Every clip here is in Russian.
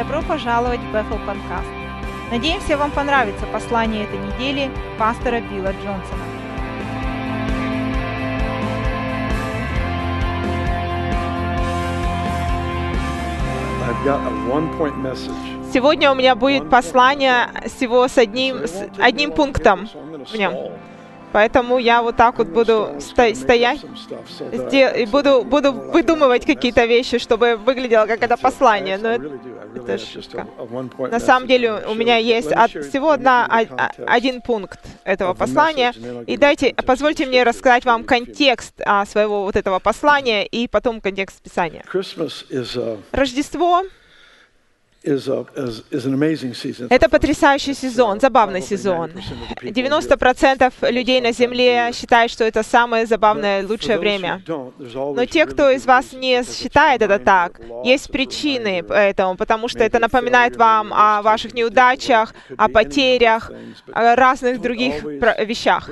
Добро пожаловать в Bethel Подкаст. Надеемся, вам понравится послание этой недели пастора Билла Джонсона. Сегодня у меня будет послание всего с одним, с одним пунктом в нем. Поэтому я вот так вот буду сто- стоять и буду, буду выдумывать какие-то вещи, чтобы выглядело как это послание. Но это, это шутка. На самом деле у меня есть от- всего одна, а- а- один пункт этого послания. И дайте, позвольте мне рассказать вам контекст а, своего вот этого послания и потом контекст Писания. A, Рождество is a, is, is an amazing season. Это потрясающий сезон, забавный сезон. 90% людей на Земле считают, что это самое забавное, лучшее время. Но те, кто из вас не считает это так, есть причины этому, потому что это напоминает вам о ваших неудачах, о потерях, о разных других вещах.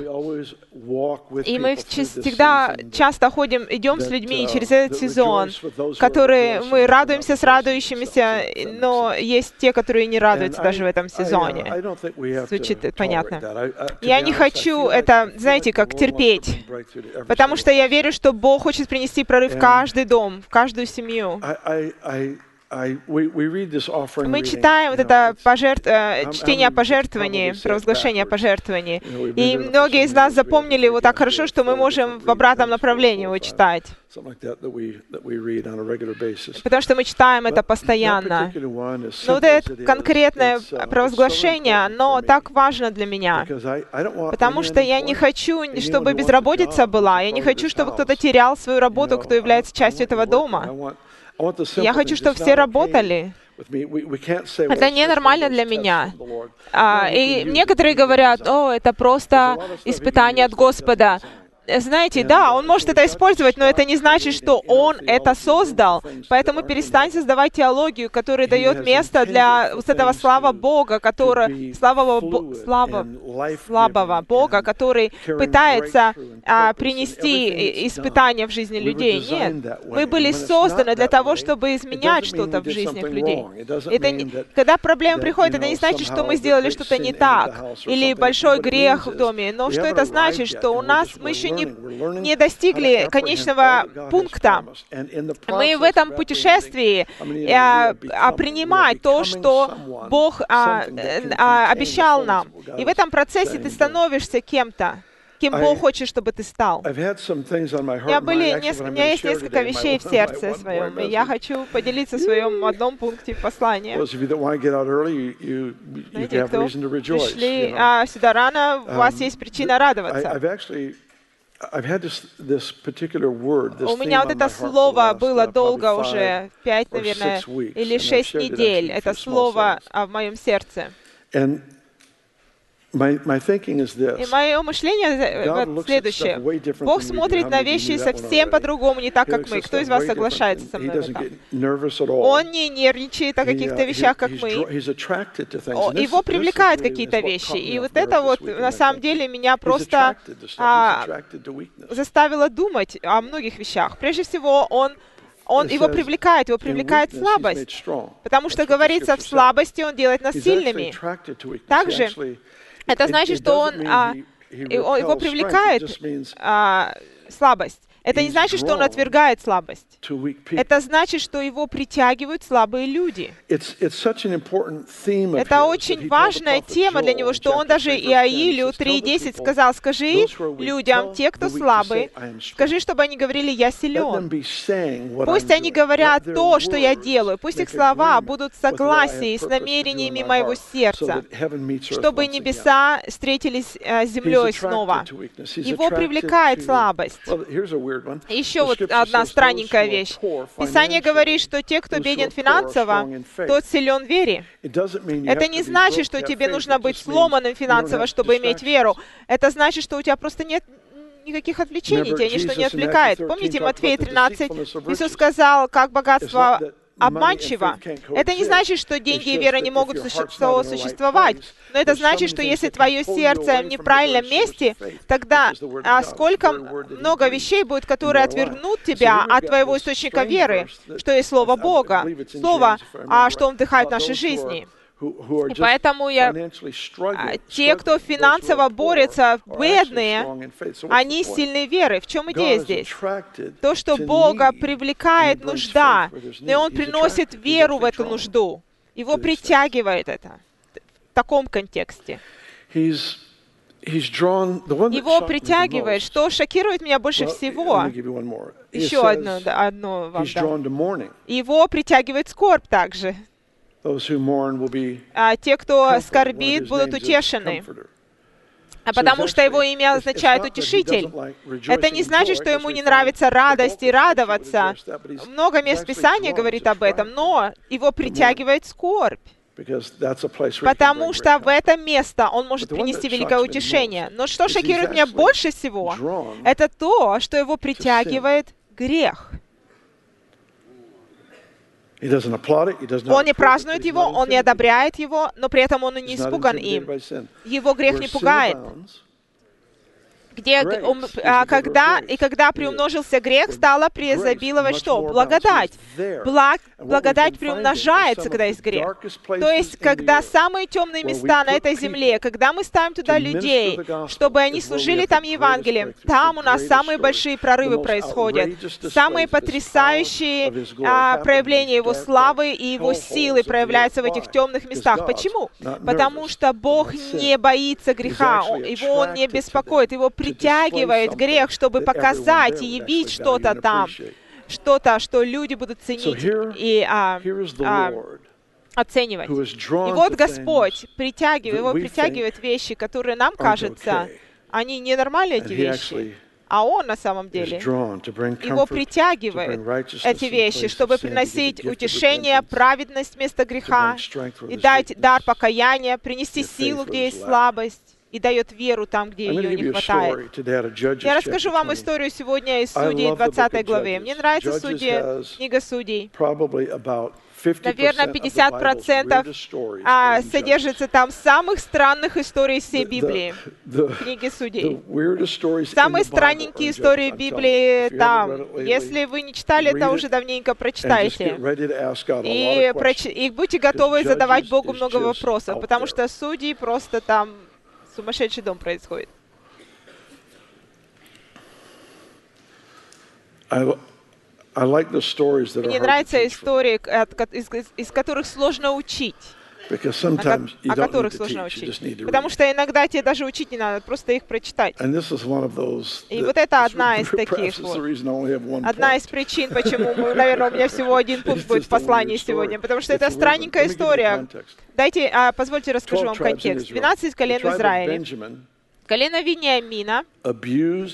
И мы всегда часто ходим, идем с людьми через этот сезон, которые мы радуемся с радующимися, но есть те, которые не радуются даже в этом сезоне. Звучит понятно. Я не хочу это, знаете, как терпеть, потому что я верю, что Бог хочет принести прорыв в каждый дом, в каждую семью. Мы читаем вот это пожертв... э, чтение о пожертвовании, провозглашение о пожертвовании. И многие из нас запомнили его так хорошо, что мы можем в обратном направлении его читать. Потому что мы читаем это постоянно. Но вот это конкретное провозглашение, оно так важно для меня. Потому что я не хочу, чтобы безработица была. Я не хочу, чтобы кто-то терял свою работу, кто является частью этого дома. Я хочу, чтобы все работали. Это ненормально для меня. А, и некоторые говорят, о, это просто испытание от Господа. Знаете, да, он может это использовать, но это не значит, что он это создал. Поэтому перестаньте создавать теологию, которая дает место для вот этого слава Бога, который, слабого, Бо- слава, слабого Бога, который пытается а, принести испытания в жизни людей. Нет, мы были созданы для того, чтобы изменять что-то в жизнях людей. Это не- когда проблема приходит, это не значит, что мы сделали что-то не так, или большой грех в доме, но что это значит, что у нас мы еще не, не достигли конечного пункта. Мы в этом путешествии а, а, принимать то, что Бог а, э, а, обещал нам. И в этом процессе ты становишься кем-то, кем Бог хочет, чтобы ты стал. У меня, были неск- у меня есть несколько вещей в сердце своем, и я хочу поделиться в своем одном пункте послания. Знаете, кто пришли а, сюда рано, у вас есть причина радоваться. У меня вот это слово было долго уже, пять, наверное, или шесть недель. Это слово а, в моем сердце. My, my thinking is И мое мышление э, следующее. Бог смотрит на вещи совсем по-другому, не так, как мы. Кто из вас соглашается со мной в этом? Он не нервничает о каких-то uh, вещах, как мы. Его привлекают какие-то вещи. И вот это вот, на самом деле, меня просто а, заставило думать о многих вещах. Прежде всего, он, он его привлекает, его привлекает слабость. Потому что говорится, в слабости он делает нас сильными. Также Это значит, что он, а, его привлекает а, слабость. Это не значит, что он отвергает слабость. Это значит, что его притягивают слабые люди. Это очень важная тема для него, что он даже 3, verse 10, Иаилю he says, "Tell the 3.10 people, сказал, скажи людям, те, кто слабы, скажи, чтобы они говорили, я силен. Пусть они говорят то, что я делаю. Пусть их слова будут в согласии с намерениями моего сердца, чтобы небеса встретились э, с землей снова. Его привлекает слабость. Еще вот одна странненькая "Those who are вещь. Писание говорит, что те, кто беден финансово, strong in faith." тот силен в вере. Это не значит, что тебе нужно быть сломанным финансово, чтобы иметь веру. Это значит, что у тебя просто нет никаких отвлечений, тебя ничто не отвлекает. Matthew 13 Помните Матфея about the 13? deceitfulness of Иисус сказал, как богатство обманчиво. Это не значит, что деньги и вера не могут существовать, но это значит, что если твое сердце в неправильном месте, тогда а сколько много вещей будет, которые отвергнут тебя от твоего источника веры, что есть Слово Бога, Слово, а что Он вдыхает в нашей жизни. И поэтому я, а, те, кто финансово борется, бедные, они сильны веры. В чем идея здесь? То, что Бога привлекает нужда, и Он приносит веру в эту нужду. Его притягивает это в таком контексте. Его притягивает, что шокирует меня больше всего. Еще одно, одно вам дам. Его притягивает скорбь также. А те, кто скорбит, будут утешены. А потому что его имя означает «утешитель». Это не значит, что ему не нравится радость и радоваться. Много мест Писания говорит об этом, но его притягивает скорбь. Потому что в это место он может принести великое утешение. Но что шокирует меня больше всего, это то, что его притягивает грех. Он не празднует его, он не одобряет его, но при этом он и не испуган им. Его грех не пугает где, а, когда, и когда приумножился грех, стало преизобиловать что? Благодать. Благ, благодать приумножается, когда есть грех. То есть, когда самые темные места на этой земле, когда мы ставим туда людей, чтобы они служили там Евангелием, там у нас самые большие прорывы происходят, самые потрясающие а, проявления Его славы и Его силы проявляются в этих темных местах. Почему? Потому что Бог не боится греха, Его Он не беспокоит, Его при притягивает грех, чтобы показать и явить что-то там, что-то, что люди будут ценить и а, а, оценивать. И вот Господь притягивает, его притягивает вещи, которые нам кажется, они ненормальные эти вещи. А Он на самом деле, его притягивает эти вещи, чтобы приносить утешение, праведность вместо греха, и дать дар покаяния, принести силу, где есть слабость, и дает веру там, где ее не хватает. Я расскажу вам историю сегодня из Судей 20 главы. Мне нравится судьи, книга Судей. Наверное, 50% а, содержится там самых странных историй всей Библии, книги Судей. Самые странненькие истории Библии там. Если вы не читали это уже давненько, прочитайте. И, проч... и будьте готовы задавать Богу много вопросов, потому что судьи просто там сумасшедший дом происходит. Мне нравятся истории, из, из которых сложно учить. О, о которых сложно учить. Потому что иногда тебе даже учить не надо, просто их прочитать. И вот это одна из таких вот. Одна из причин, почему, мы, наверное, у меня всего один пункт будет в послании сегодня, потому что это странненькая история. Дайте, а, позвольте расскажу вам контекст. 12 колен в Израиле. Колено Вениамина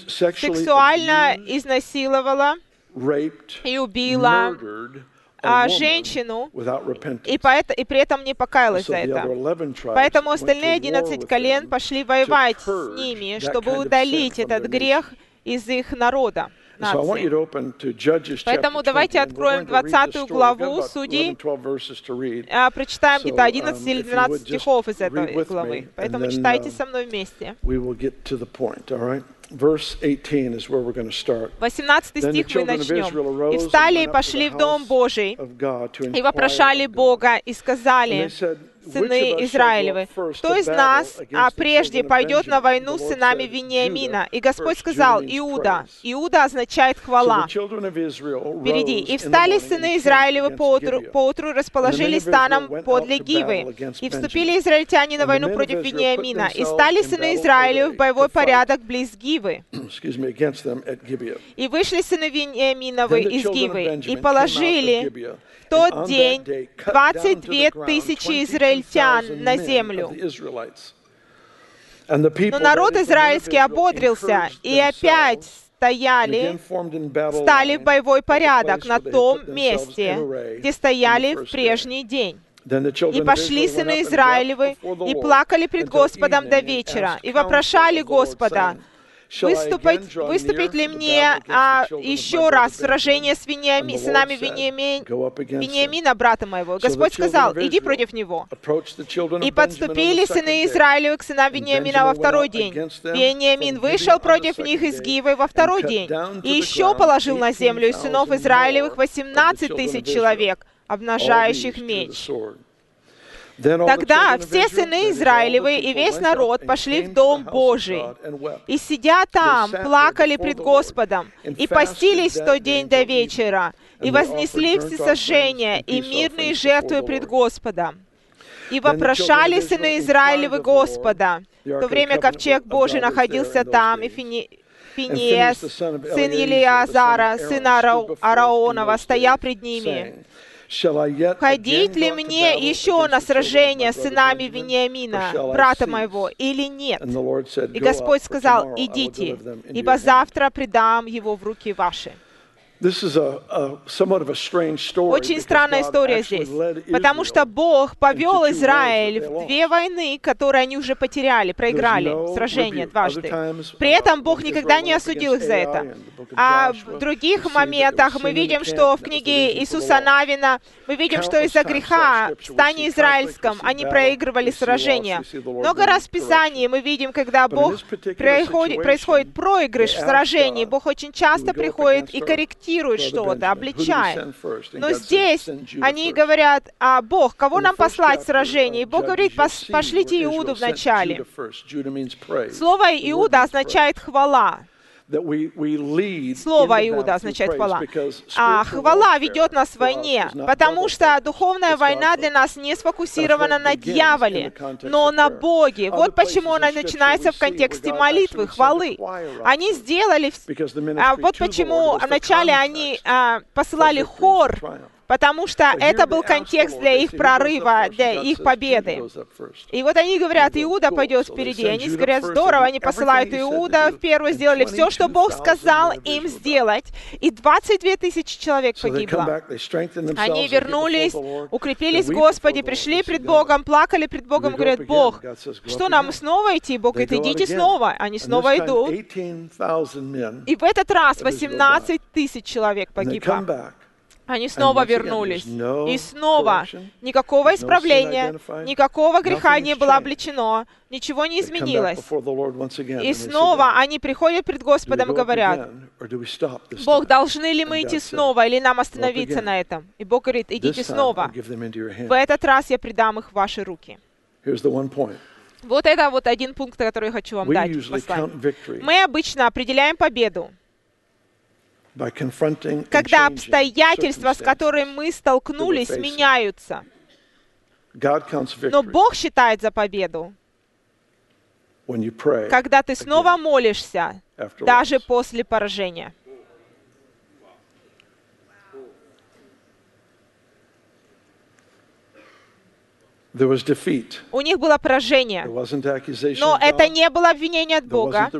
сексуально изнасиловала и убила а, женщину, и, поэт, и при этом не покаялась за это. Поэтому остальные 11 колен пошли воевать с ними, чтобы удалить этот грех из их народа. Нации. Поэтому давайте откроем 20 главу Судей, а, прочитаем где-то 11 или 12 стихов из этой главы. Поэтому читайте со мной вместе. 18 стих мы начнем. «И встали и пошли в Дом Божий, и вопрошали Бога, и сказали, сыны Израилевы, кто из нас а прежде пойдет на войну с сынами Вениамина? И Господь сказал, Иуда. Иуда означает хвала. Впереди. И встали сыны Израилевы поутру, поутру расположились станом подле Гивы. И вступили израильтяне на войну против Вениамина. И стали сыны Израилевы в боевой порядок близ Гивы. И вышли сыны Вениаминовы из Гивы, и положили в тот день 22 тысячи израильтян на землю. Но народ израильский ободрился и опять стояли, стали в боевой порядок на том месте, где стояли в прежний день. И пошли сыны Израилевы, и плакали пред Господом до вечера, и вопрошали Господа, Выступить, выступить ли мне а, еще раз в сражение с Вениами, сынами Вениами, Вениамина, брата моего? Господь сказал, иди против него. И подступили сыны Израилю к сынам Вениамина во второй день. Вениамин вышел против них из Гивы во второй день. И еще положил на землю из сынов Израилевых 18 тысяч человек, обнажающих меч. Тогда все сыны Израилевы и весь народ пошли в Дом Божий, и, сидя там, плакали пред Господом, и постились в тот день до вечера, и вознесли всесожжения и мирные жертвы пред Господом. И вопрошали сыны Израилевы Господа. В то время ковчег Божий находился там, и Фини... Финиес, сын Елиазара, сын Араонова, стоял пред ними. Ходить ли мне еще на сражение с сынами Вениамина, брата моего, или нет? И Господь сказал, идите, ибо завтра предам его в руки ваши. Очень странная история здесь, потому что Бог повел Израиль в две войны, которые они уже потеряли, проиграли сражение дважды. При этом Бог никогда не осудил их за это. А в других моментах мы видим, что в книге Иисуса Навина мы видим, что из-за греха в стане израильском они проигрывали сражения. Много раз в Писании мы видим, когда Бог происходит, происходит проигрыш в сражении, Бог очень часто приходит и корректирует корректирует что-то, обличает. Но здесь они говорят, а Бог, кого нам послать в сражение? И Бог говорит, пошлите Иуду вначале. Слово Иуда означает хвала. Слово Иуда означает хвала. А хвала ведет нас в войне, потому что духовная война для нас не сфокусирована на дьяволе, но на Боге. Вот почему она начинается в контексте молитвы, хвалы. Они сделали... А вот почему вначале они а, посылали хор потому что это был контекст для их прорыва, для их победы. И вот они говорят, Иуда пойдет впереди. Они говорят, здорово, они посылают Иуда в первую, сделали все, что Бог сказал им сделать, и 22 тысячи человек погибло. Они вернулись, укрепились в Господе, пришли пред Богом, плакали пред Богом, говорят, Бог, что нам снова идти? Бог говорит, идите снова. Они снова идут. И в этот раз 18 тысяч человек погибло. Они снова вернулись. И снова никакого исправления, никакого греха не было обличено, ничего не изменилось. И снова они приходят пред Господом и говорят, Бог, должны ли мы идти снова или нам остановиться на этом? И Бог говорит, идите снова. В этот раз я предам их в ваши руки. Вот это вот один пункт, который я хочу вам дать. Мы обычно определяем победу когда обстоятельства, с которыми мы столкнулись, меняются. Но Бог считает за победу, когда ты снова молишься, даже после поражения. У них было поражение. Но это не было обвинение от Бога.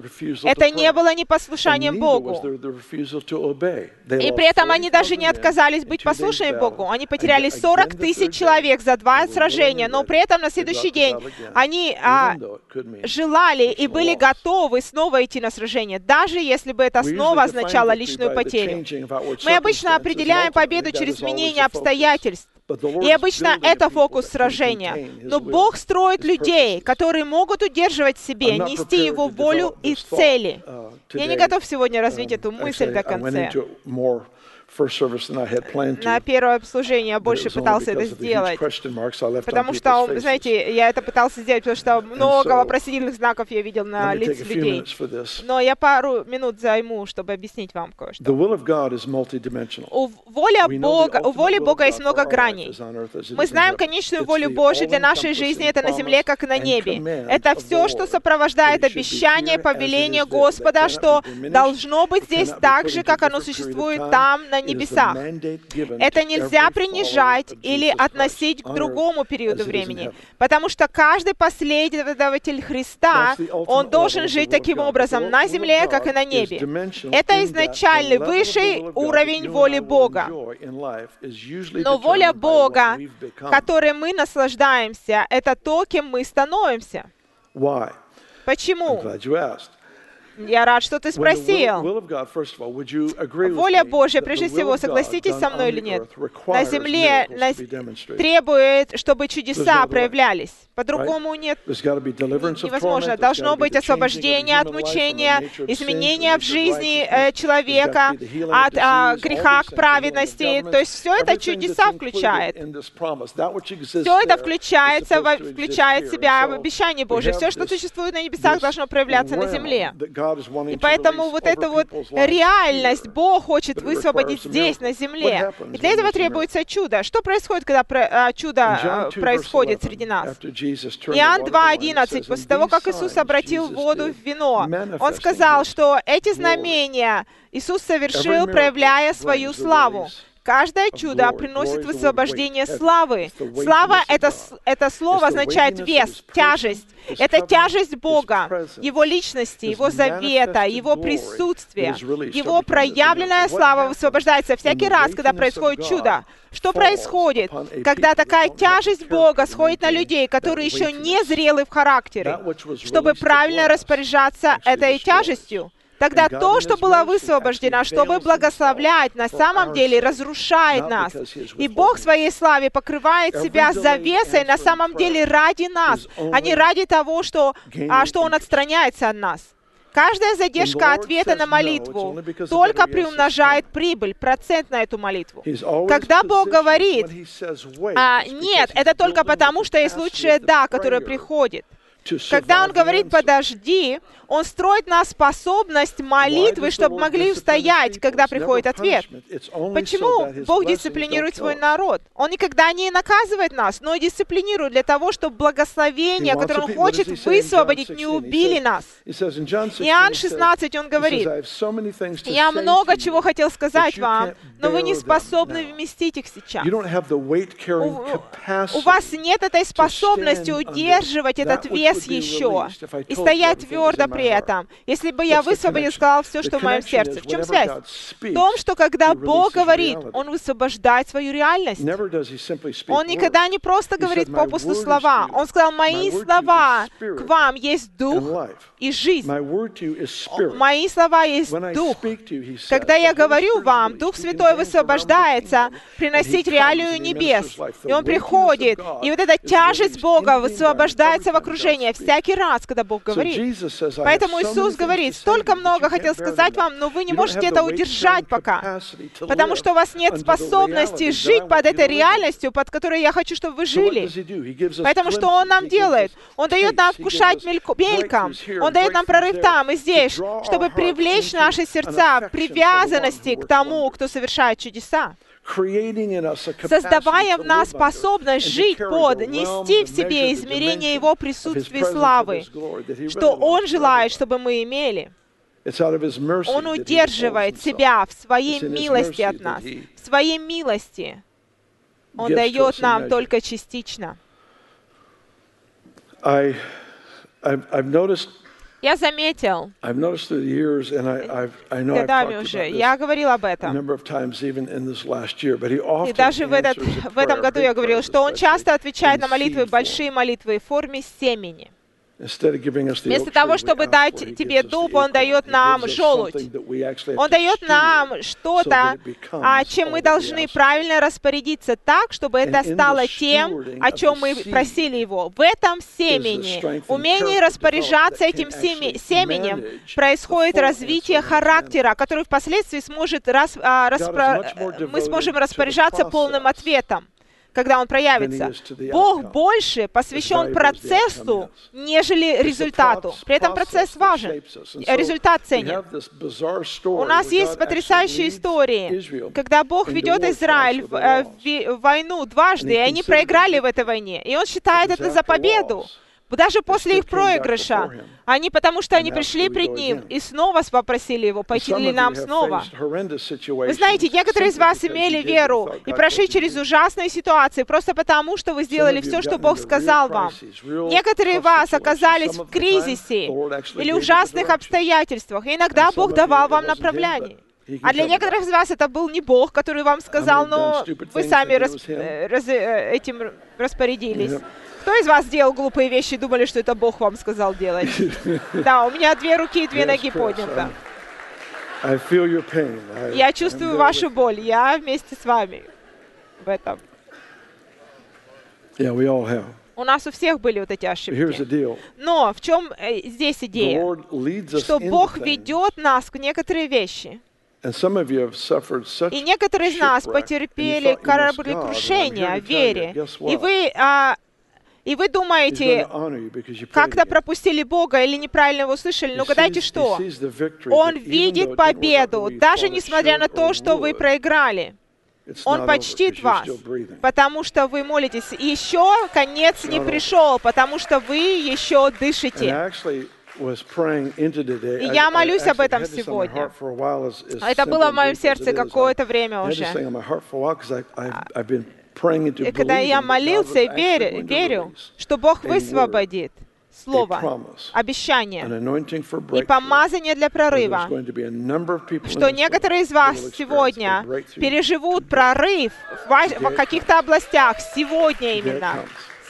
Это не было непослушанием Богу. И при этом они даже не отказались быть послушными Богу. Они потеряли 40 тысяч человек за два сражения, но при этом на следующий день они а, желали и были готовы снова идти на сражение, даже если бы это снова означало личную потерю. Мы обычно определяем победу через изменение обстоятельств. И обычно это фокус сражения. Но Бог строит людей, которые могут удерживать в себе, нести Его волю и цели. Uh, Я не готов сегодня развить эту мысль до конца. На первое служение я больше пытался это сделать, потому что, знаете, я это пытался сделать, потому что много вопросительных знаков я видел на лице людей. Но я пару минут займу, чтобы объяснить вам кое-что. У воли Бога, у воли Бога есть много граней. Мы знаем конечную волю Божью для нашей жизни, это на земле, как и на небе. Это все, что сопровождает обещание, повеление Господа, что должно быть здесь так же, как оно существует там, на небесах. Это нельзя принижать или относить к другому периоду времени, потому что каждый последователь Христа, он должен жить таким образом на земле, как и на небе. Это изначальный высший уровень воли Бога. Но воля Бога, которой мы наслаждаемся, это то, кем мы становимся. Почему? Я рад, что ты спросил. Воля Божья, прежде всего, согласитесь со мной или нет, на земле требует, чтобы чудеса проявлялись. По-другому нет, невозможно. Должно быть освобождение от мучения, изменение в жизни э, человека, от а, греха к праведности. То есть все это чудеса включает. Все это включается, включает в себя в обещание Божие. Все, что существует на небесах, должно проявляться на земле. И поэтому вот эта вот реальность Бог хочет высвободить здесь, на земле. И для этого требуется чудо. Что происходит, когда а, чудо а, происходит среди нас? Иоанн 2.11, после того, как Иисус обратил воду в вино, Он сказал, что эти знамения Иисус совершил, проявляя свою славу. Каждое чудо приносит высвобождение славы. Слава это, это слово означает вес, тяжесть. Это тяжесть Бога, Его личности, Его завета, Его присутствия. Его проявленная слава высвобождается всякий раз, когда происходит чудо. Что происходит, когда такая тяжесть Бога сходит на людей, которые еще не зрелы в характере, чтобы правильно распоряжаться этой тяжестью? Тогда то, что было высвобождено, чтобы благословлять, на самом деле разрушает нас. И Бог в своей славе покрывает себя завесой на самом деле ради нас, а не ради того, что, а, что Он отстраняется от нас. Каждая задержка ответа на молитву только приумножает прибыль, процент на эту молитву. Когда Бог говорит, а, нет, это только потому, что есть лучшее «да», которое приходит. Когда Он говорит «подожди», он строит на способность молитвы, чтобы могли устоять, когда приходит ответ. Почему Бог дисциплинирует свой народ? Он никогда не наказывает нас, но дисциплинирует для того, чтобы благословение, которое Он хочет высвободить, не убили нас. Иоанн 16, он говорит, «Я много чего хотел сказать вам, но вы не способны вместить их сейчас. У, у вас нет этой способности удерживать этот вес еще и стоять твердо при этом. Если бы я высвободил, сказал все, что в моем сердце. В чем связь? В том, что когда Бог говорит, Он высвобождает свою реальность. Он никогда не просто говорит попусту слова. Он сказал, мои слова к вам есть дух и жизнь. Мои слова есть дух. Когда я говорю вам, Дух Святой высвобождается приносить реалию небес. И Он приходит, и вот эта тяжесть Бога высвобождается в окружение всякий раз, когда Бог говорит. Поэтому Иисус говорит, столько много хотел сказать вам, но вы не можете это удержать пока, потому что у вас нет способности жить под этой реальностью, под которой я хочу, чтобы вы жили. Поэтому что Он нам делает? Он дает нам вкушать мельком, Он дает нам прорыв там и здесь, чтобы привлечь наши сердца в привязанности к тому, кто совершает чудеса создавая в нас способность жить под, нести в себе измерение Его присутствия и славы, что Он желает, чтобы мы имели. Он удерживает себя в своей милости от нас, в своей милости. Он дает нам только частично. Я заметил, годами уже, я говорил об этом. И даже в, этот, в этом году я говорил, что он часто отвечает на молитвы, большие молитвы в форме семени. Вместо того, чтобы дать тебе дуб, Он дает нам желудь. Он дает нам что-то, а чем мы должны правильно распорядиться так, чтобы это стало тем, о чем мы просили Его. В этом семени, умении распоряжаться этим семенем, происходит развитие характера, который впоследствии сможет рас, а, распро... мы сможем распоряжаться полным ответом когда он проявится. Бог больше посвящен процессу, нежели результату. При этом процесс важен, результат ценен. У нас есть потрясающие истории, когда Бог ведет Израиль в, э, в войну дважды, и они проиграли в этой войне. И Он считает это за победу. Даже после их проигрыша, они, потому что они пришли пред Ним и снова попросили Его, пойти ли нам снова. Вы знаете, некоторые из вас имели веру и прошли через ужасные ситуации просто потому, что вы сделали все, что Бог сказал вам. Некоторые из вас оказались в кризисе или ужасных обстоятельствах, и иногда Бог давал вам направление. А для некоторых из вас это был не Бог, который вам сказал, но вы сами рас, э, раз, э, этим распорядились. Кто из вас делал глупые вещи и думали, что это Бог вам сказал делать? Да, у меня две руки и две ноги подняты. Я чувствую вашу боль. Я вместе с вами в этом. Yeah, we all have. У нас у всех были вот эти ошибки. Но в чем э, здесь идея? Что Бог ведет нас к некоторые вещи. И некоторые из нас потерпели кораблекрушение в вере. И вы, а, и вы думаете, как-то пропустили Бога или неправильно его услышали, но угадайте что? Он видит победу, даже несмотря на то, что вы проиграли. Он почтит вас, потому что вы молитесь. Еще конец не пришел, потому что вы еще дышите. И я молюсь об этом сегодня. Это было в моем сердце какое-то время уже. И когда я молился и верю, верю, что Бог высвободит слово, обещание и помазание для прорыва, что некоторые из вас сегодня переживут прорыв в каких-то областях, сегодня именно.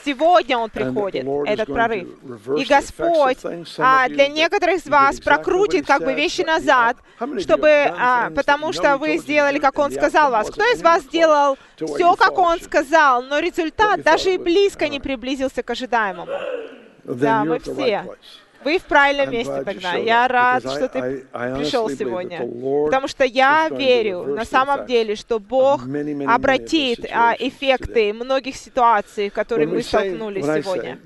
Сегодня он приходит, этот прорыв. И Господь а, для некоторых из вас прокрутит как бы вещи назад, чтобы, а, потому что вы сделали, как Он сказал вас. Кто из вас сделал все, как Он сказал, но результат даже и близко не приблизился к ожидаемому? Да, мы все. Вы в правильном месте тогда. Я рад, что ты пришел сегодня. Потому что я верю на самом деле, что Бог обратит а, эффекты многих ситуаций, в которые мы столкнулись сегодня.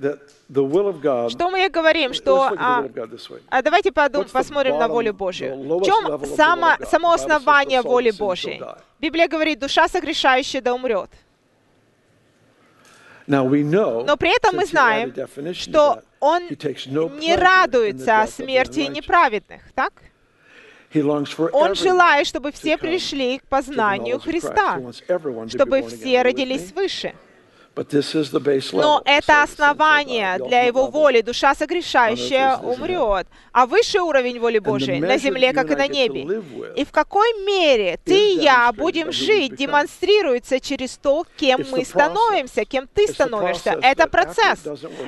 Что мы говорим, что... А, а давайте подум, посмотрим на волю Божию. В чем само, само основание воли Божьей? Библия говорит, душа согрешающая да умрет. Но при этом мы знаем, что он не радуется смерти неправедных, так? Он желает, чтобы все пришли к познанию Христа, чтобы все родились свыше. Но это основание для Его воли. Душа согрешающая умрет. А высший уровень воли Божией на земле, как и на небе. И в какой мере ты и я будем жить, демонстрируется через то, кем мы становимся, кем ты становишься. Это процесс.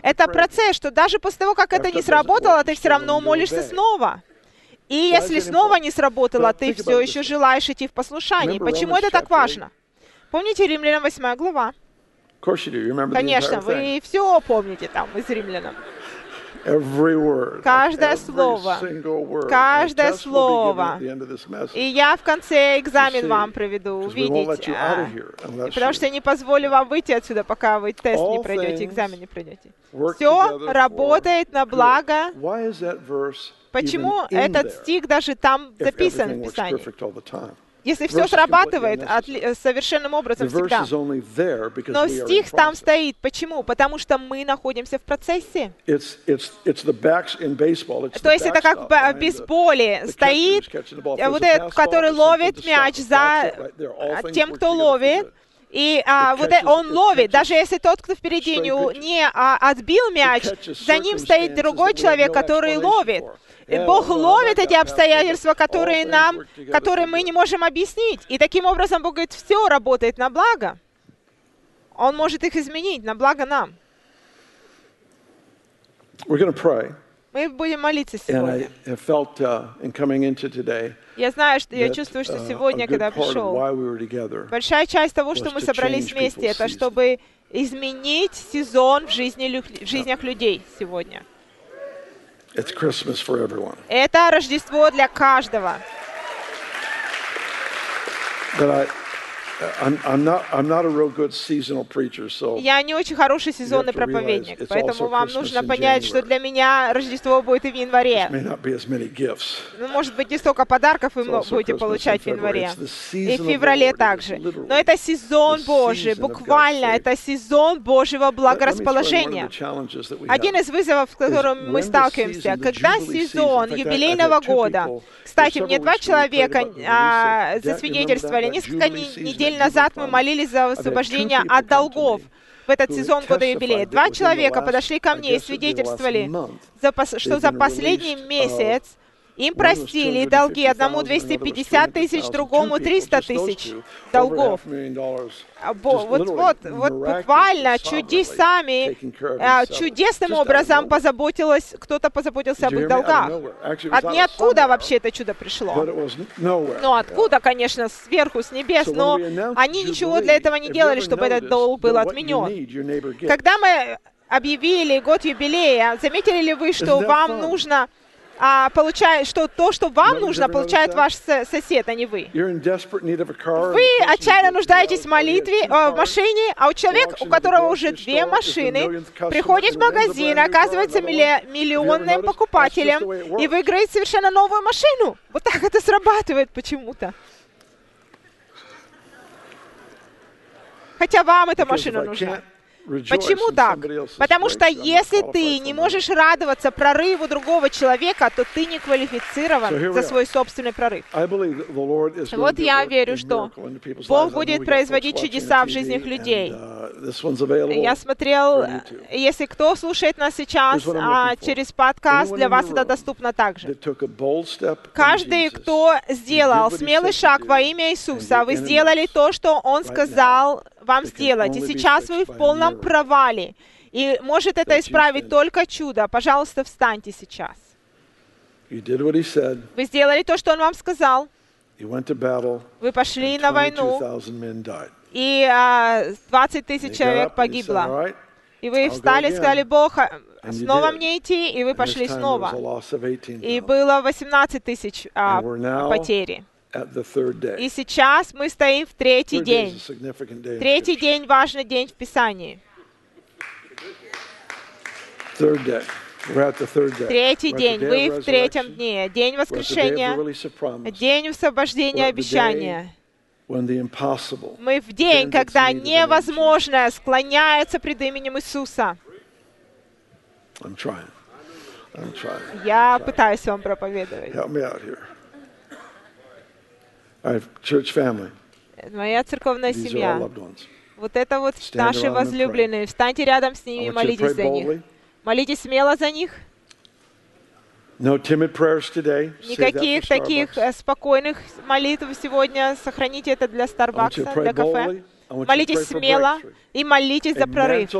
Это процесс, что даже после того, как это не сработало, ты все равно молишься снова. И если снова не сработало, ты все еще желаешь идти в послушании. Почему это так важно? Помните Римлянам 8 глава? Конечно, вы все помните там из римлянам. Каждое слово. Каждое слово. И я в конце экзамен вам проведу, увидите. Потому что я не позволю вам выйти отсюда, пока вы тест не пройдете, экзамен не пройдете. Все работает на благо. Почему этот стих даже там записан в Писании? Если все срабатывает совершенным образом всегда. Но стих там стоит. Почему? Потому что мы находимся в процессе. То есть это как в бейсболе. Стоит вот этот, который ловит мяч за тем, кто ловит. И а, вот он ловит, даже если тот, кто впереди не, не а, отбил мяч, за ним стоит другой человек, который ловит. И Бог ловит эти обстоятельства, которые нам, которые мы не можем объяснить. И таким образом Бог говорит, все работает на благо. Он может их изменить на благо нам. Мы будем молиться сегодня. Uh, я знаю, что я чувствую, что uh, сегодня, когда пришел, большая часть того, что мы собрались вместе, это чтобы изменить сезон в, жизни, в жизнях людей сегодня. Это Рождество для каждого. But I, Я не очень хороший сезонный проповедник, поэтому вам нужно понять, что для меня Рождество будет и в январе. Ну, может быть, не столько подарков вы будете получать в январе. И в феврале также. Но это сезон Божий, буквально это сезон Божьего благорасположения. Один из вызовов, с которым мы сталкиваемся, когда сезон юбилейного года, кстати, мне два человека а, засвидетельствовали несколько недель назад мы молились за освобождение от долгов в этот сезон года юбилея. Два человека подошли ко мне и свидетельствовали, что за последний месяц Им простили долги, одному 250 тысяч, другому 300 тысяч долгов. А, вот, вот, вот буквально чудесами, а, чудесным образом позаботилась, кто-то позаботился об их долгах. От ниоткуда вообще это чудо пришло. Ну, откуда, конечно, сверху, с небес, но они ничего для этого не делали, чтобы этот долг был отменен. Когда мы объявили год юбилея, заметили ли вы, что вам нужно а, получает, что то, что вам нужно, получает ваш сосед, а не вы. Вы отчаянно нуждаетесь в молитве, э, в машине, а у человека, у которого уже две машины, приходит в магазин, оказывается миллионным покупателем и выиграет совершенно новую машину. Вот так это срабатывает почему-то. Хотя вам эта машина нужна. Почему так? Потому что если ты не можешь радоваться прорыву другого человека, то ты не квалифицирован за свой собственный прорыв. Вот я верю, что Бог будет производить чудеса в жизнях людей. Uh, я смотрел, если кто слушает нас сейчас а, через подкаст, для вас это доступно также. Каждый, кто сделал смелый шаг во имя Иисуса, вы сделали то, что Он сказал вам сделать. И сейчас вы в полном провале. И может это исправить только чудо. Пожалуйста, встаньте сейчас. Вы сделали то, что он вам сказал. Вы пошли на войну, и а, 20 тысяч человек погибло. И вы встали и сказали, Бог, а, снова мне идти, и вы пошли снова. И было 18 тысяч а, потери. И сейчас мы стоим в третий день. Третий день – важный день в Писании. Третий день. Вы в третьем дне. День воскрешения. День освобождения обещания. Мы в день, когда невозможное склоняется пред именем Иисуса. Я пытаюсь вам проповедовать. Моя церковная семья. Вот это вот наши возлюбленные. Встаньте рядом с ними и молитесь за них. Молитесь смело за них. Никаких таких э, спокойных молитв сегодня. Сохраните это для Старбакса, для кафе. Молитесь смело и молитесь за прорыв,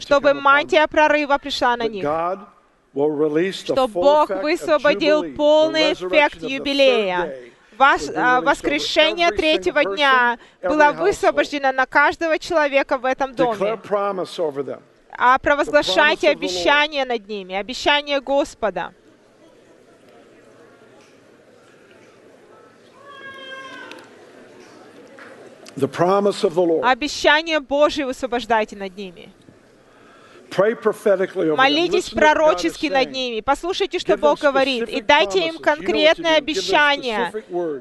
чтобы мантия прорыва пришла на них, что Бог высвободил полный эффект юбилея, а, воскрешение третьего дня было высвобождено на каждого человека в этом доме. А провозглашайте обещание над ними, обещание Господа. Обещание Божье высвобождайте над ними. Молитесь пророчески над ними. Послушайте, что Бог говорит. И дайте им конкретные обещания.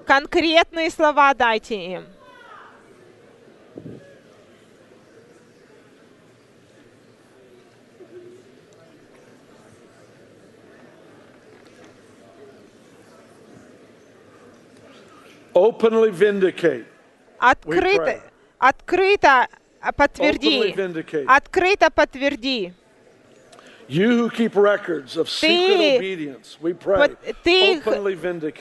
Конкретные слова дайте им. Открыто, открыто подтверди. Открыто подтверди. Ты,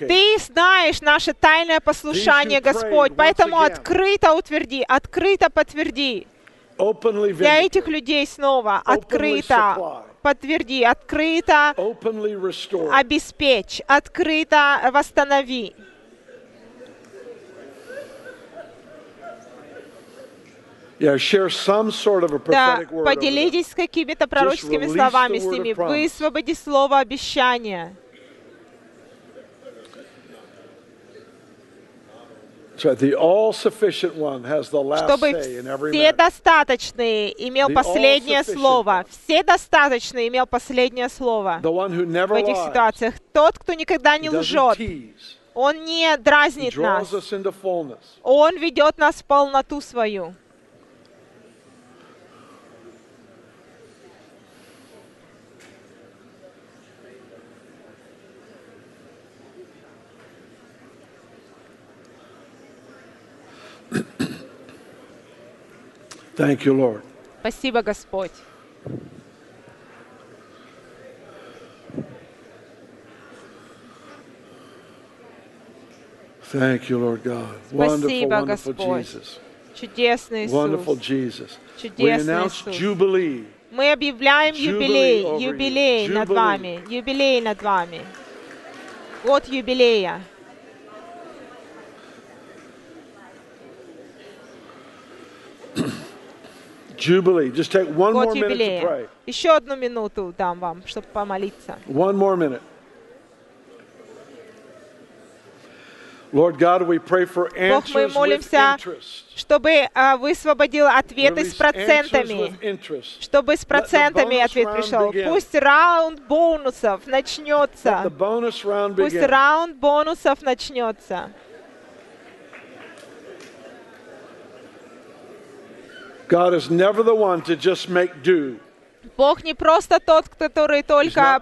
ты знаешь наше тайное послушание, Господь, поэтому открыто утверди, открыто подтверди. Для этих людей снова открыто подтверди, открыто обеспечь, открыто восстанови. Да, поделитесь какими-то пророческими словами с ними. Высвободи слово обещания. Чтобы все достаточные имел последнее слово. Все достаточные имел последнее слово в этих ситуациях. Тот, кто никогда не лжет, он не дразнит нас. Он ведет нас в полноту свою. Thank you, Lord. Спасибо, Господь. Thank you, Lord God. Спасибо, wonderful, wonderful Господь. Jesus. Чудесный Wonderful Иисус. Jesus. We Чудесный announce Иисус. Jubilee. Мы объявляем Jubilee юбилей, over you. юбилей над Jubilee. вами, юбилей над вами. Год юбилея. Jubilee. Just take one Год more minute to юбилея. pray. Еще одну минуту дам вам, чтобы помолиться. One more minute. Lord God, we pray for Бог, мы answers with молимся, interest. чтобы а, высвободил ответы с Release answers процентами. with interest. Чтобы с процентами bonus ответ round пришел. begin. Пусть раунд бонусов Let the начнется. bonus round Пусть begin. раунд бонусов начнется. God is never the one to just make do. Бог не просто тот, который только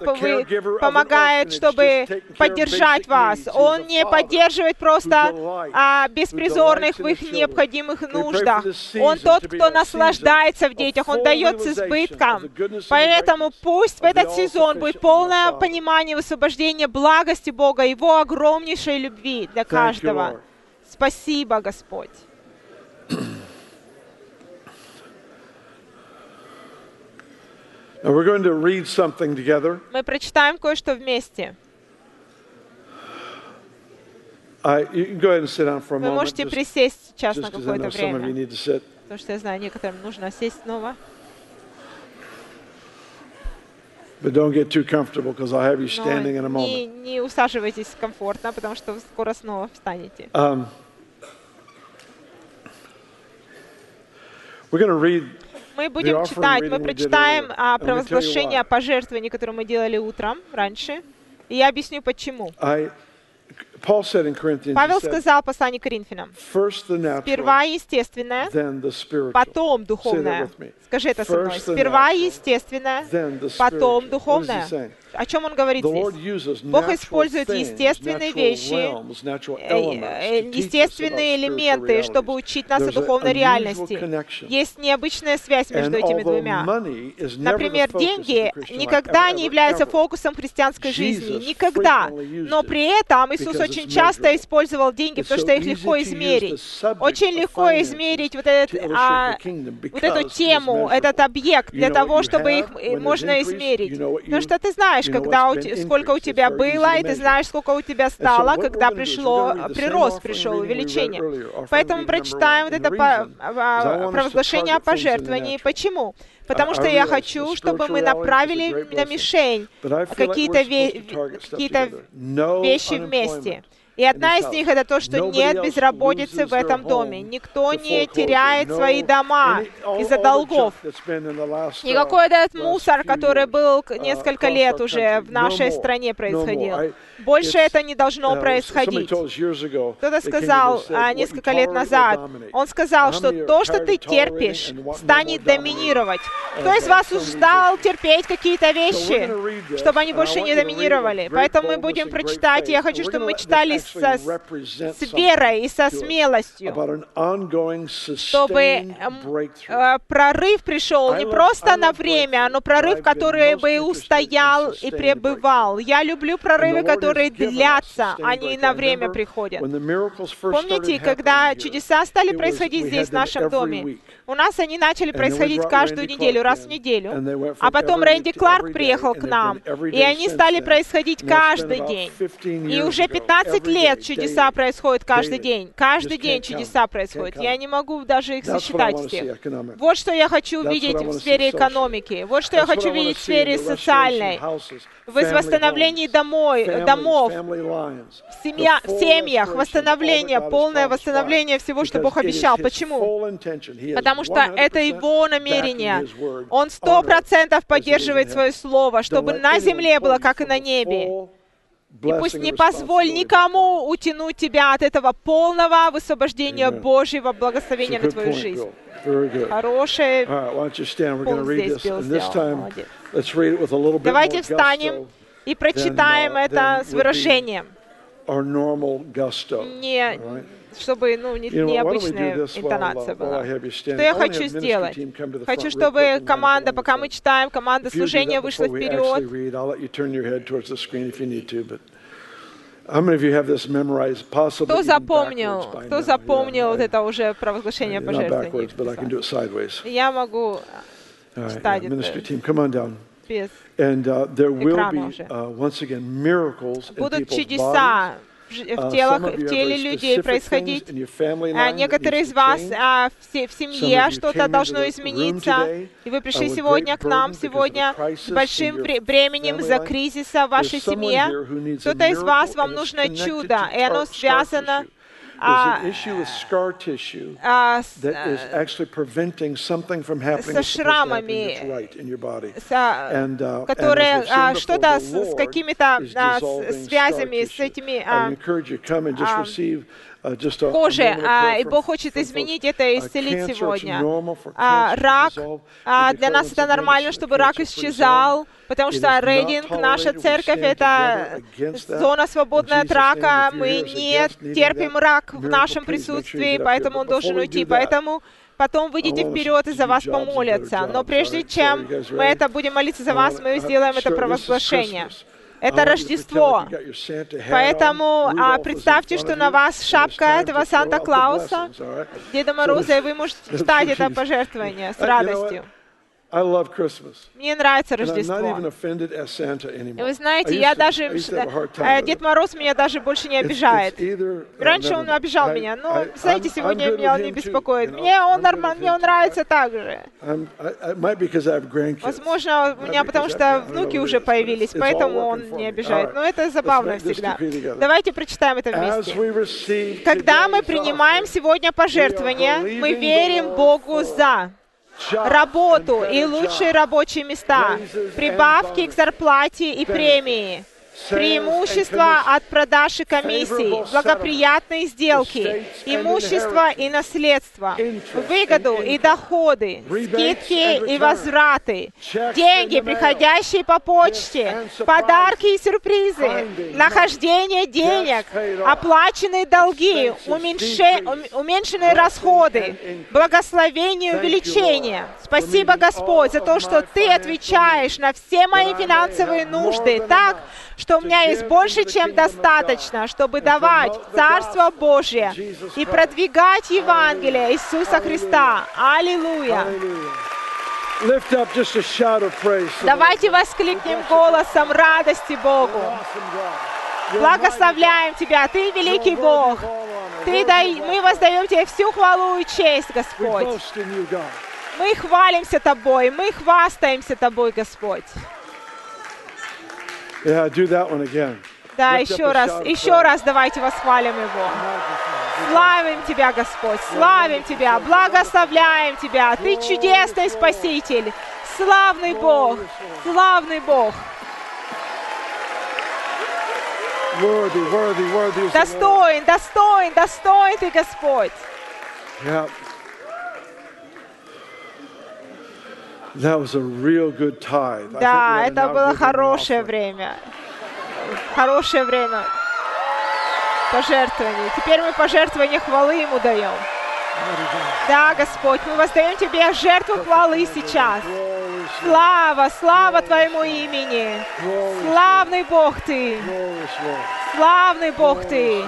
помогает, чтобы поддержать вас. Он не поддерживает просто а, беспризорных в их необходимых нуждах. Он тот, кто наслаждается в детях. Он дает с избытком. Поэтому пусть в этот сезон будет полное понимание высвобождения благости Бога, Его огромнейшей любви для каждого. Спасибо, Господь. Now we're going to read something together. Мы прочитаем кое-что вместе. I, you can go ahead and sit down for a Вы moment, можете just, присесть сейчас на just 'cause I know какое-то some of you время. need to sit. Потому что я знаю, некоторым нужно сесть снова. But don't get too comfortable because I'll have you Но standing in a не, moment. не усаживайтесь комфортно, потому что вы скоро снова встанете. Um, we're going to read Мы будем читать, мы прочитаем а, провозглашение о пожертвовании, которое мы делали утром, раньше. И я объясню, почему. Павел сказал к Коринфянам, сперва естественное, потом духовное. Скажи это со мной. Сперва естественное, потом духовное. О чем он говорит здесь? Бог использует естественные вещи, э, естественные элементы, чтобы учить нас о духовной реальности. Есть необычная связь между этими двумя. Например, деньги никогда не являются фокусом христианской жизни. Никогда. Но при этом Иисус because очень часто использовал деньги, потому что их легко измерить. Очень легко измерить вот, этот, а, вот эту тему, этот объект для того, чтобы их э, можно измерить. Потому что ты знаешь, когда у сколько у тебя было, и ты знаешь, сколько у тебя стало, когда пришло, прирост пришел, увеличение. Поэтому прочитаем вот это а, провозглашение о пожертвовании. Почему? Потому что я хочу, чтобы мы направили на мишень какие-то ве-. No вещи вместе. И одна из них это то, что нет безработицы в этом доме. Никто не теряет свои дома из-за долгов. uh, Никакой этот мусор, который был uh, несколько лет уже в нашей стране происходил. Больше это не должно uh, происходить. Кто-то сказал а, "What you несколько лет назад, dominate." он сказал, что то, что ты терпишь, станет доминировать. Кто uh, из вас устал терпеть какие-то вещи, чтобы они больше не доминировали? Поэтому мы будем прочитать, я хочу, чтобы мы читали со, с верой и со смелостью, чтобы эм, э, прорыв пришел не просто на время, но прорыв, который бы устоял и пребывал. Я люблю прорывы, которые длятся, они на время приходят. Помните, когда чудеса стали происходить здесь, в нашем доме? У нас они начали происходить каждую неделю, раз в неделю. А потом Рэнди Кларк приехал к нам, и они стали происходить каждый день. 15 И уже ago, 15 every лет чудеса происходят каждый день. Каждый день чудеса происходят. Я не могу даже их сосчитать всех. Вот что я хочу увидеть в сфере экономики. Вот что я хочу видеть в сфере социальной. В восстановлении домой, домов, в, семья, в семьях, восстановление, полное восстановление всего, что Бог обещал. Почему? Потому что это 100% Его намерение. Он сто процентов поддерживает свое слово, чтобы на земле было, как и на небе. И пусть не позволь никому утянуть тебя от этого полного высвобождения. Божьего благословения на твою жизнь. Хорошее. Пункт здесь. Билл сделал. Давайте встанем и прочитаем uh, это с выражением. Не? Чтобы ну, не, необычная интонация uh, была. Что я хочу сделать? Хочу, чтобы команда, пока мы читаем, команда служения вышла вперед. Кто запомнил, кто запомнил вот это уже провозглашение пожертвований? Я могу читать это без. Будут чудеса в, телах, в теле людей происходить. А некоторые из вас а, в, в семье что-то должно измениться, и вы пришли сегодня к нам, сегодня с большим бременем за кризиса в вашей семье. Кто-то из вас, вам нужно чудо, и оно связано а, а, с, со шрамами, uh, которые а, что-то с, с какими-то а, связями с этими а, кожи, а, и Бог хочет изменить это и исцелить сегодня. А, рак, а, для нас это нормально, чтобы рак исчезал, потому что рейдинг, наша церковь, это зона свободная от рака. Мы не терпим рак в нашем присутствии, поэтому он должен уйти. Поэтому потом выйдите вперед и за вас помолятся. Но прежде чем мы это будем молиться за вас, мы сделаем это провозглашение. Это Рождество. Поэтому а, представьте, что на вас шапка этого Санта-Клауса, Деда Мороза, и вы можете читать это пожертвование с радостью. I love Christmas. Мне нравится Рождество. И вы знаете, я даже... Э, Дед Мороз меня даже больше не обижает. Раньше он обижал меня, но, знаете, сегодня меня он не беспокоит. Мне он, нормально, мне он нравится так же. Возможно, у меня потому что внуки уже появились, поэтому он не обижает. Но это забавно всегда. Давайте прочитаем это вместе. Когда мы принимаем сегодня пожертвования, мы верим Богу за работу и лучшие рабочие места, прибавки к зарплате и премии, преимущества от продаж и комиссий, благоприятные сделки, имущество и наследство, выгоду и доходы, скидки и возвраты, деньги, приходящие по почте, подарки и сюрпризы, нахождение денег, оплаченные долги, уменьшенные расходы, благословение и увеличение. Спасибо, Господь, за то, что Ты отвечаешь на все мои финансовые нужды так, что у меня есть больше, чем достаточно, чтобы давать Царство Божье и продвигать Евангелие Иисуса Христа. Аллилуйя! Давайте воскликнем голосом радости Богу. Благословляем Тебя, Ты великий Бог. Ты дай, мы воздаем Тебе всю хвалу и честь, Господь. Мы хвалимся Тобой, мы хвастаемся Тобой, Господь. Yeah, do that one again. Да, еще раз, еще раз давайте восхвалим Его. Славим Тебя, Господь, славим Тебя, благословляем Тебя. Ты чудесный Спаситель, славный Бог, славный Бог. Достоин, достоин, достоин Ты, Господь. Yeah. Да, это было хорошее время. Хорошее время пожертвований. Теперь мы пожертвования хвалы Ему даем. Да, Господь, мы воздаем Тебе жертву хвалы сейчас. Слава, слава Твоему имени. Славный Бог Ты. Славный Бог Ты.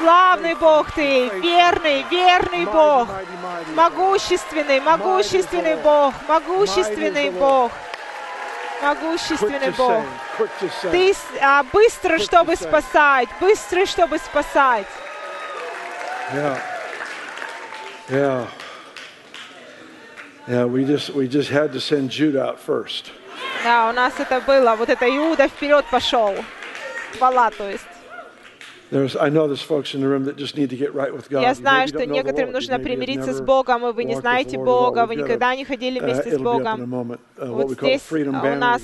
Славный Бог Ты, верный, верный Бог, могущественный, могущественный Бог, могущественный Бог, могущественный Бог. Ты а, быстро, чтобы спасать, быстро, чтобы спасать. Yeah. Yeah. Yeah, we just we just had to send out first. Да, у нас это было. Вот это Иуда вперед пошел. Хвала, то есть. Я знаю, что некоторым нужно примириться с Богом, и вы не знаете Бога, вы никогда не ходили uh, вместе с Богом. Uh, вот здесь у нас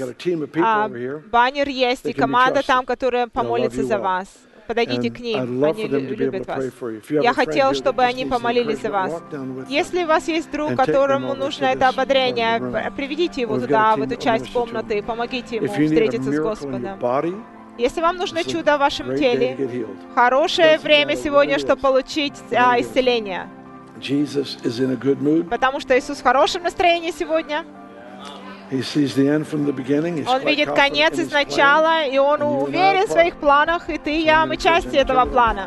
а, баннер есть, и команда там, которая помолится за вас. Подойдите к ним, они любят вас. Я хотел, чтобы они помолились за вас. Если у вас есть друг, которому нужно это ободрение, приведите его туда, в эту часть комнаты, помогите ему встретиться с Господом. Если вам нужно чудо в вашем теле, хорошее время сегодня, чтобы получить а, исцеление. Потому что Иисус в хорошем настроении сегодня. Он видит конец изначала, и он уверен в своих планах, и ты, и я, мы части этого плана.